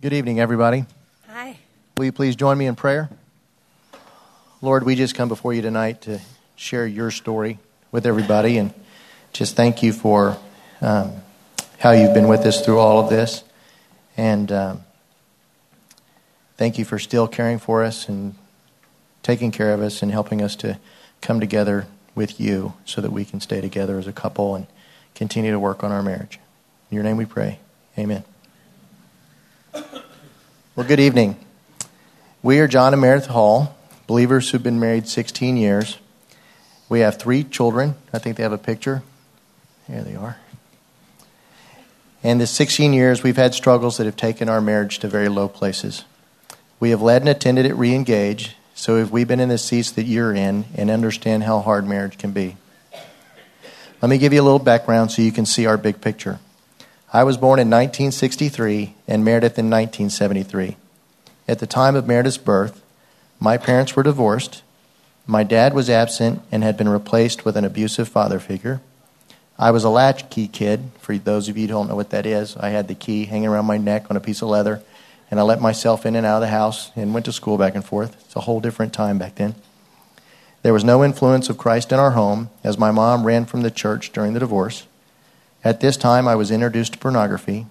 Good evening, everybody. Hi. Will you please join me in prayer? Lord, we just come before you tonight to share your story with everybody and just thank you for um, how you've been with us through all of this. And um, thank you for still caring for us and taking care of us and helping us to come together with you so that we can stay together as a couple and continue to work on our marriage. In your name we pray. Amen. Well, good evening. We are John and Meredith Hall, believers who've been married 16 years. We have three children. I think they have a picture. Here they are. And the 16 years, we've had struggles that have taken our marriage to very low places. We have led and attended at Reengage, so have we've been in the seats that you're in and understand how hard marriage can be. Let me give you a little background so you can see our big picture. I was born in 1963 and Meredith in 1973. At the time of Meredith's birth, my parents were divorced. My dad was absent and had been replaced with an abusive father figure. I was a latchkey kid. For those of you who don't know what that is, I had the key hanging around my neck on a piece of leather, and I let myself in and out of the house and went to school back and forth. It's a whole different time back then. There was no influence of Christ in our home, as my mom ran from the church during the divorce. At this time, I was introduced to pornography,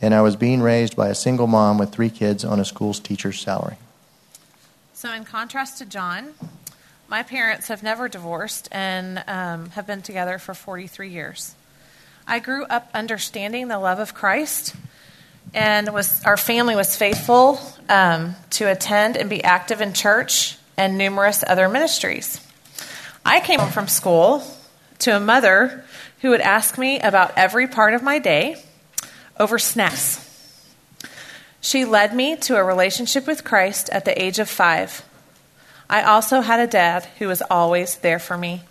and I was being raised by a single mom with three kids on a school's teacher's salary. So, in contrast to John, my parents have never divorced and um, have been together for 43 years. I grew up understanding the love of Christ, and was our family was faithful um, to attend and be active in church and numerous other ministries. I came home from school to a mother who would ask me about every part of my day over snacks. She led me to a relationship with Christ at the age of five. I also had a dad who was always there for me.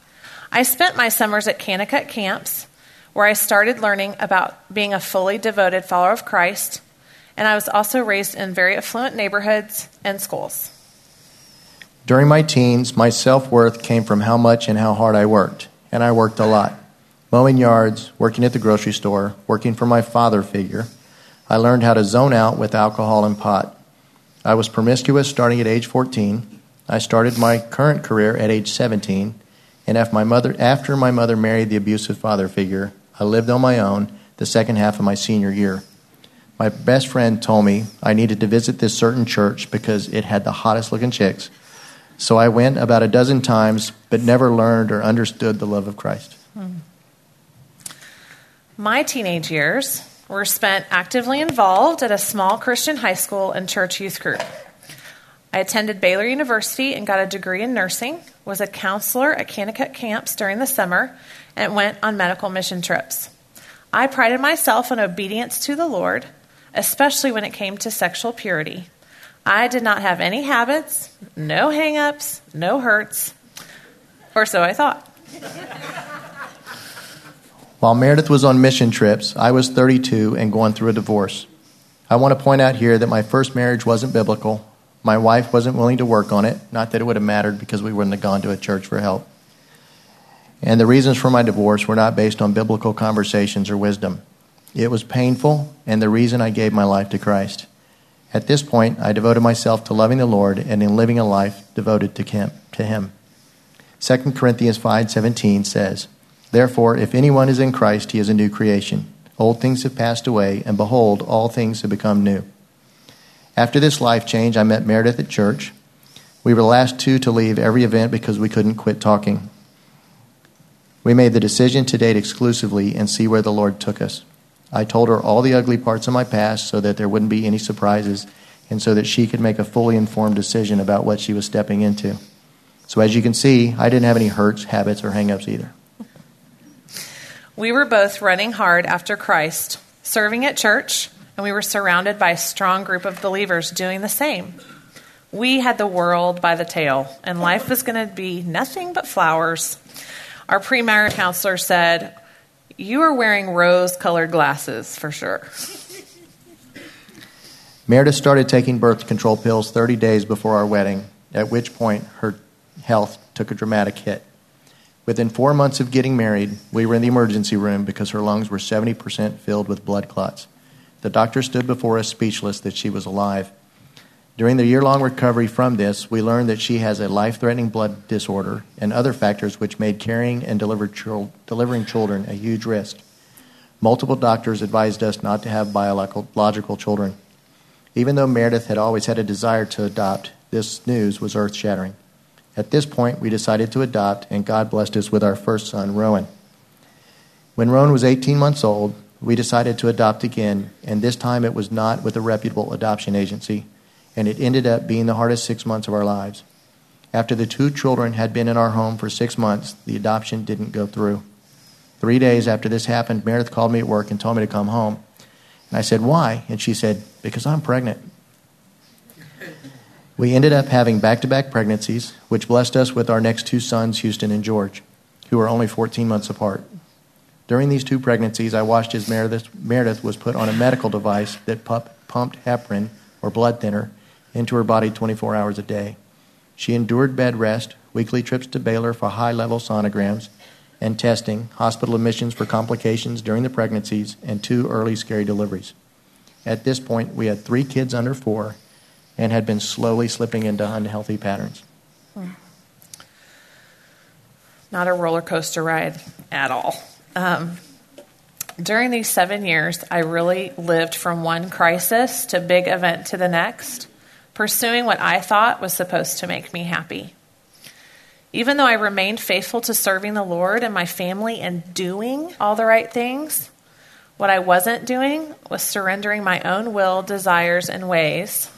I spent my summers at Kanakuk camps, where I started learning about being a fully devoted follower of Christ, and I was also raised in very affluent neighborhoods and schools. During my teens, my self worth came from how much and how hard I worked, and I worked a lot mowing yards, working at the grocery store, working for my father figure. I learned how to zone out with alcohol and pot. I was promiscuous starting at age 14. I started my current career at age 17, and after my mother, after my mother married the abusive father figure, I lived on my own the second half of my senior year. My best friend told me I needed to visit this certain church because it had the hottest looking chicks. So I went about a dozen times, but never learned or understood the love of Christ. Hmm. My teenage years were spent actively involved at a small Christian high school and church youth group. I attended Baylor University and got a degree in nursing, was a counselor at Kanakuk camps during the summer, and went on medical mission trips. I prided myself on obedience to the Lord, especially when it came to sexual purity. I did not have any habits, no hangups, no hurts, or so I thought. While Meredith was on mission trips, I was 32 and going through a divorce. I want to point out here that my first marriage wasn't biblical. My wife wasn't willing to work on it, not that it would have mattered because we wouldn't have gone to a church for help. And the reasons for my divorce were not based on biblical conversations or wisdom. It was painful and the reason I gave my life to Christ. At this point, I devoted myself to loving the Lord and in living a life devoted to him. To him. 2 Corinthians 5:17 says, Therefore, if anyone is in Christ, he is a new creation. Old things have passed away, and behold, all things have become new. After this life change, I met Meredith at church. We were the last two to leave every event because we couldn't quit talking. We made the decision to date exclusively and see where the Lord took us. I told her all the ugly parts of my past so that there wouldn't be any surprises and so that she could make a fully informed decision about what she was stepping into. So, as you can see, I didn't have any hurts, habits, or hangups either. We were both running hard after Christ, serving at church, and we were surrounded by a strong group of believers doing the same. We had the world by the tail, and life was going to be nothing but flowers. Our pre marriage counselor said, You are wearing rose colored glasses for sure. Meredith started taking birth control pills 30 days before our wedding, at which point her health took a dramatic hit. Within four months of getting married, we were in the emergency room because her lungs were 70% filled with blood clots. The doctor stood before us speechless that she was alive. During the year long recovery from this, we learned that she has a life threatening blood disorder and other factors which made carrying and delivering children a huge risk. Multiple doctors advised us not to have biological children. Even though Meredith had always had a desire to adopt, this news was earth shattering. At this point, we decided to adopt, and God blessed us with our first son, Rowan. When Rowan was 18 months old, we decided to adopt again, and this time it was not with a reputable adoption agency, and it ended up being the hardest six months of our lives. After the two children had been in our home for six months, the adoption didn't go through. Three days after this happened, Meredith called me at work and told me to come home. And I said, Why? And she said, Because I'm pregnant. We ended up having back to back pregnancies, which blessed us with our next two sons, Houston and George, who are only 14 months apart. During these two pregnancies, I watched as Meredith, Meredith was put on a medical device that pumped heparin, or blood thinner, into her body 24 hours a day. She endured bed rest, weekly trips to Baylor for high level sonograms and testing, hospital admissions for complications during the pregnancies, and two early scary deliveries. At this point, we had three kids under four and had been slowly slipping into unhealthy patterns. Hmm. Not a roller coaster ride at all. Um, during these seven years, I really lived from one crisis to big event to the next, pursuing what I thought was supposed to make me happy. Even though I remained faithful to serving the Lord and my family and doing all the right things, what I wasn't doing was surrendering my own will, desires, and ways.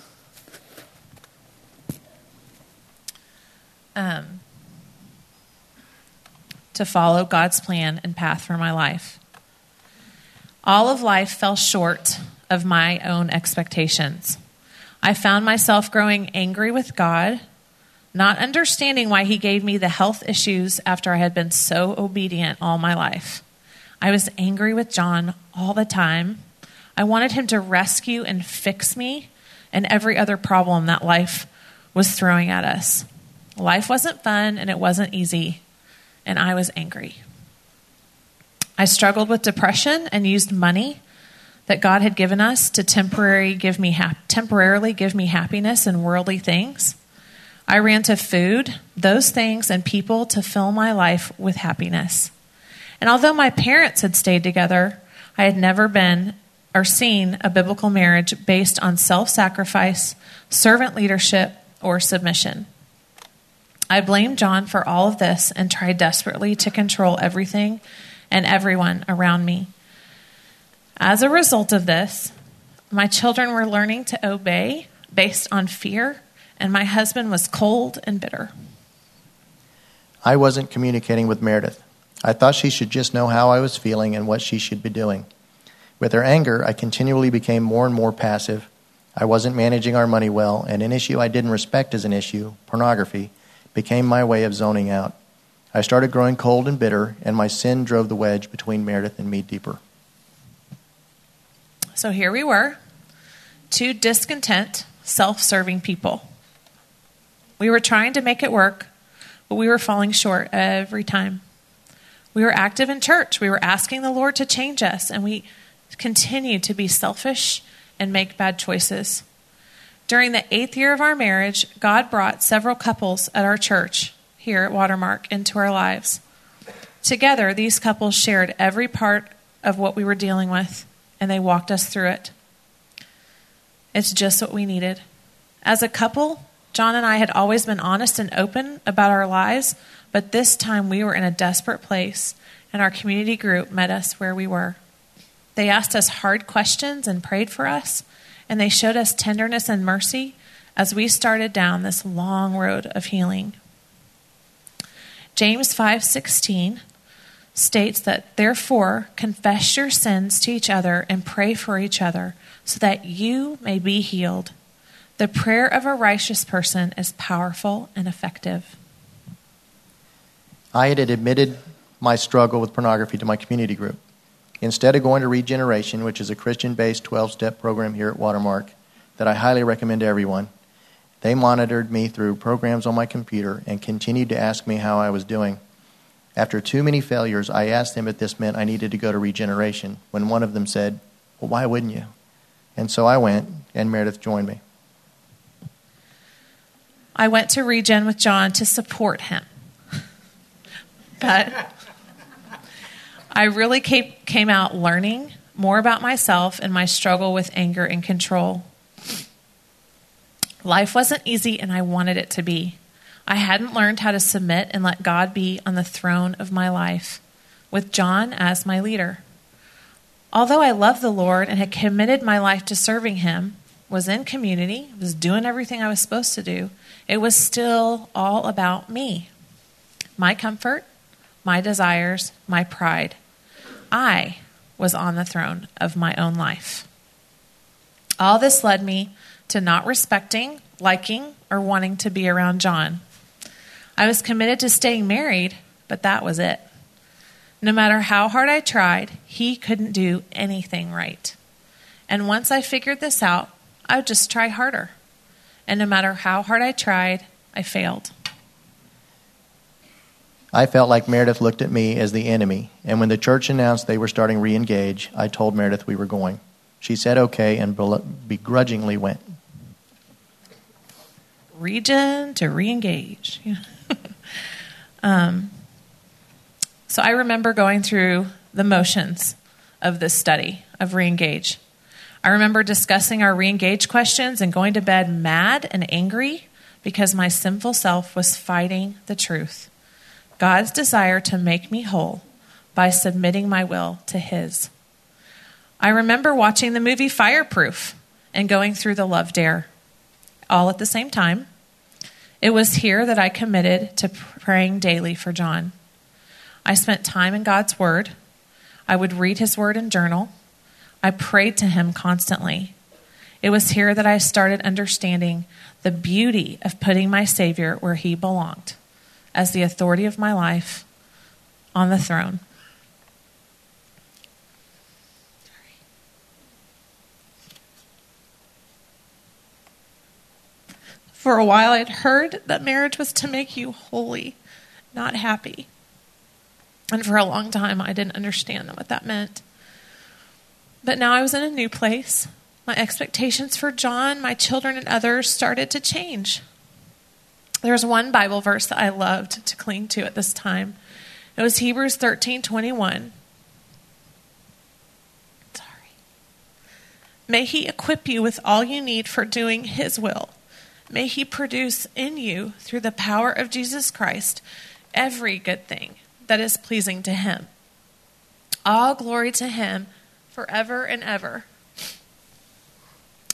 Um, to follow God's plan and path for my life. All of life fell short of my own expectations. I found myself growing angry with God not understanding why he gave me the health issues after I had been so obedient all my life. I was angry with John all the time. I wanted him to rescue and fix me and every other problem that life was throwing at us. Life wasn't fun and it wasn't easy, and I was angry. I struggled with depression and used money that God had given us to temporarily give me, ha- temporarily give me happiness and worldly things. I ran to food, those things, and people to fill my life with happiness. And although my parents had stayed together, I had never been or seen a biblical marriage based on self sacrifice, servant leadership, or submission. I blamed John for all of this and tried desperately to control everything and everyone around me. As a result of this, my children were learning to obey based on fear and my husband was cold and bitter. I wasn't communicating with Meredith. I thought she should just know how I was feeling and what she should be doing. With her anger, I continually became more and more passive. I wasn't managing our money well, and an issue I didn't respect as an issue, pornography, became my way of zoning out. I started growing cold and bitter, and my sin drove the wedge between Meredith and me deeper. So here we were, two discontent, self serving people. We were trying to make it work, but we were falling short every time. We were active in church. We were asking the Lord to change us, and we continued to be selfish and make bad choices. During the eighth year of our marriage, God brought several couples at our church here at Watermark into our lives. Together, these couples shared every part of what we were dealing with, and they walked us through it. It's just what we needed. As a couple, John and I had always been honest and open about our lives, but this time we were in a desperate place, and our community group met us where we were. They asked us hard questions and prayed for us, and they showed us tenderness and mercy as we started down this long road of healing. James 5:16 states that therefore confess your sins to each other and pray for each other so that you may be healed. The prayer of a righteous person is powerful and effective. I had admitted my struggle with pornography to my community group. Instead of going to Regeneration, which is a Christian based 12 step program here at Watermark that I highly recommend to everyone, they monitored me through programs on my computer and continued to ask me how I was doing. After too many failures, I asked them if this meant I needed to go to Regeneration, when one of them said, Well, why wouldn't you? And so I went, and Meredith joined me. I went to Regen with John to support him. but I really came, came out learning more about myself and my struggle with anger and control. Life wasn't easy, and I wanted it to be. I hadn't learned how to submit and let God be on the throne of my life, with John as my leader. Although I loved the Lord and had committed my life to serving Him, was in community, was doing everything I was supposed to do, it was still all about me my comfort, my desires, my pride. I was on the throne of my own life. All this led me to not respecting, liking, or wanting to be around John. I was committed to staying married, but that was it. No matter how hard I tried, he couldn't do anything right. And once I figured this out, I would just try harder. And no matter how hard I tried, I failed. I felt like Meredith looked at me as the enemy, and when the church announced they were starting re engage, I told Meredith we were going. She said okay and begrudgingly went. Regen to re engage. um, so I remember going through the motions of this study of re engage. I remember discussing our re engage questions and going to bed mad and angry because my sinful self was fighting the truth. God's desire to make me whole by submitting my will to His. I remember watching the movie Fireproof and going through the Love Dare all at the same time. It was here that I committed to praying daily for John. I spent time in God's Word. I would read His Word and journal. I prayed to Him constantly. It was here that I started understanding the beauty of putting my Savior where He belonged, as the authority of my life on the throne. For a while, I'd heard that marriage was to make you holy, not happy. And for a long time, I didn't understand what that meant. But now I was in a new place. My expectations for John, my children, and others started to change. There was one Bible verse that I loved to cling to at this time. It was Hebrews 13 21. Sorry. May He equip you with all you need for doing His will. May He produce in you, through the power of Jesus Christ, every good thing that is pleasing to him. All glory to him forever and ever.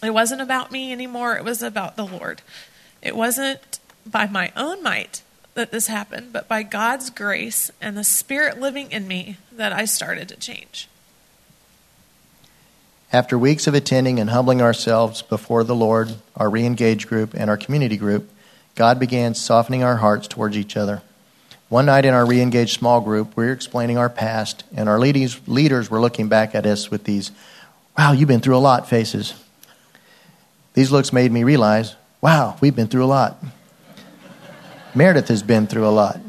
It wasn't about me anymore, it was about the Lord. It wasn't by my own might that this happened, but by God's grace and the Spirit living in me that I started to change. After weeks of attending and humbling ourselves before the Lord, our re engaged group, and our community group, God began softening our hearts towards each other. One night in our re engaged small group, we were explaining our past, and our leaders were looking back at us with these, wow, you've been through a lot faces. These looks made me realize, wow, we've been through a lot. Meredith has been through a lot.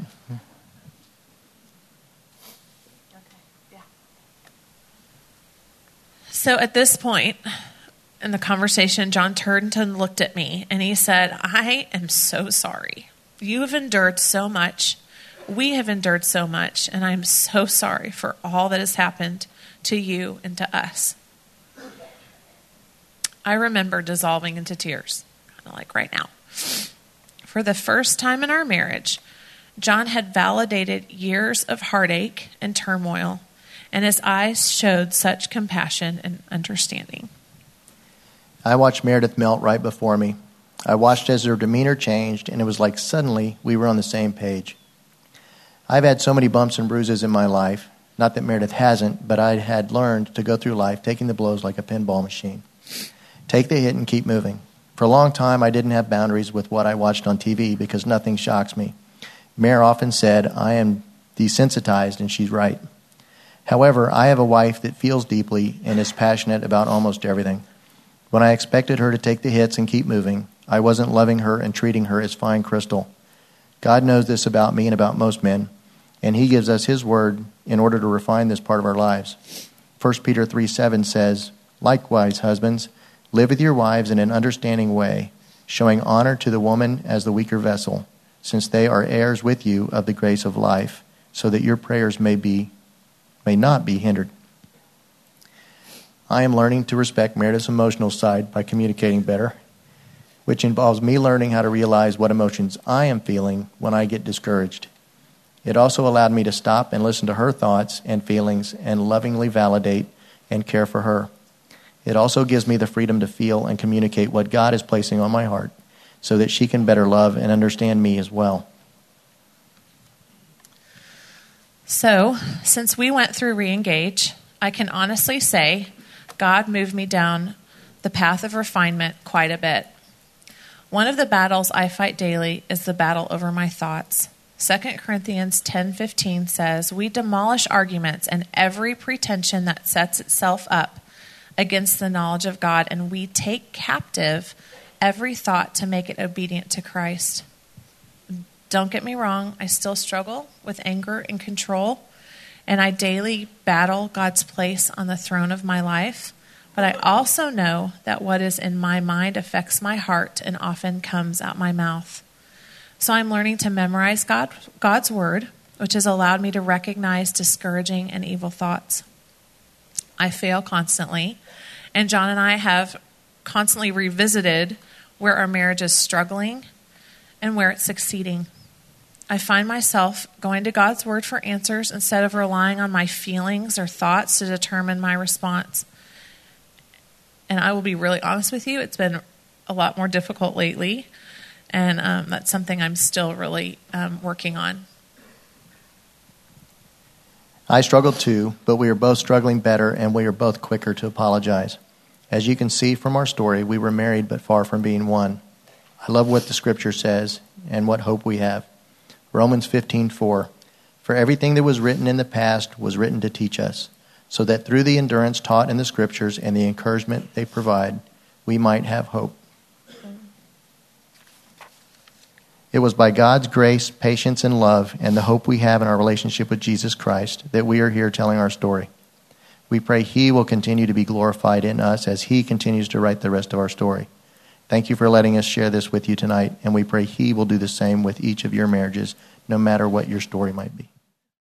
So at this point in the conversation, John turned and looked at me and he said, I am so sorry. You have endured so much we have endured so much, and I'm so sorry for all that has happened to you and to us. I remember dissolving into tears, kind of like right now. For the first time in our marriage, John had validated years of heartache and turmoil, and his eyes showed such compassion and understanding. I watched Meredith melt right before me. I watched as her demeanor changed, and it was like suddenly we were on the same page. I've had so many bumps and bruises in my life. Not that Meredith hasn't, but I had learned to go through life taking the blows like a pinball machine. Take the hit and keep moving. For a long time, I didn't have boundaries with what I watched on TV because nothing shocks me. Mare often said, I am desensitized, and she's right. However, I have a wife that feels deeply and is passionate about almost everything. When I expected her to take the hits and keep moving, I wasn't loving her and treating her as fine crystal. God knows this about me and about most men and he gives us his word in order to refine this part of our lives. 1 Peter 3 7 says, Likewise, husbands, Live with your wives in an understanding way, showing honor to the woman as the weaker vessel, since they are heirs with you of the grace of life, so that your prayers may be may not be hindered. I am learning to respect Meredith's emotional side by communicating better, which involves me learning how to realize what emotions I am feeling when I get discouraged. It also allowed me to stop and listen to her thoughts and feelings and lovingly validate and care for her. It also gives me the freedom to feel and communicate what God is placing on my heart so that she can better love and understand me as well. So, since we went through Reengage, I can honestly say God moved me down the path of refinement quite a bit. One of the battles I fight daily is the battle over my thoughts. 2 Corinthians 10:15 says, "We demolish arguments and every pretension that sets itself up against the knowledge of God, and we take captive every thought to make it obedient to Christ." Don't get me wrong, I still struggle with anger and control, and I daily battle God's place on the throne of my life. But I also know that what is in my mind affects my heart and often comes out my mouth. So I'm learning to memorize God, God's word, which has allowed me to recognize discouraging and evil thoughts. I fail constantly, and John and I have constantly revisited where our marriage is struggling and where it's succeeding. I find myself going to God's word for answers instead of relying on my feelings or thoughts to determine my response. And I will be really honest with you, it's been a lot more difficult lately and um, that's something I'm still really um, working on. I struggle too, but we are both struggling better and we are both quicker to apologize. As you can see from our story, we were married but far from being one. I love what the scripture says and what hope we have. Romans 15:4 For everything that was written in the past was written to teach us, so that through the endurance taught in the scriptures and the encouragement they provide, we might have hope. It was by God's grace, patience, and love, and the hope we have in our relationship with Jesus Christ that we are here telling our story. We pray He will continue to be glorified in us as He continues to write the rest of our story. Thank you for letting us share this with you tonight, and we pray He will do the same with each of your marriages, no matter what your story might be.